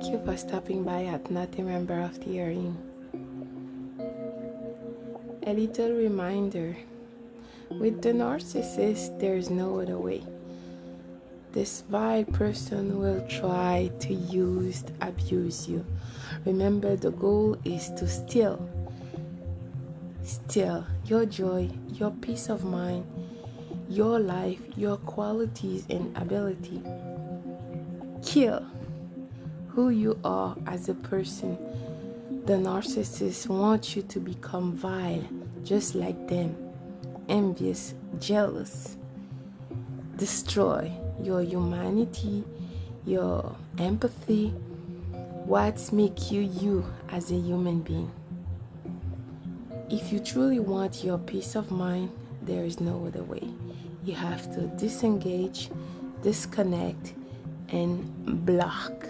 Thank you for stopping by at Not a Member of the Harem. A little reminder with the narcissist, there is no other way. This vile person will try to use, abuse you. Remember, the goal is to steal, steal your joy, your peace of mind, your life, your qualities and ability. Kill who you are as a person the narcissist wants you to become vile, just like them, envious, jealous. Destroy your humanity, your empathy, what makes you you as a human being. If you truly want your peace of mind, there is no other way. You have to disengage, disconnect, and block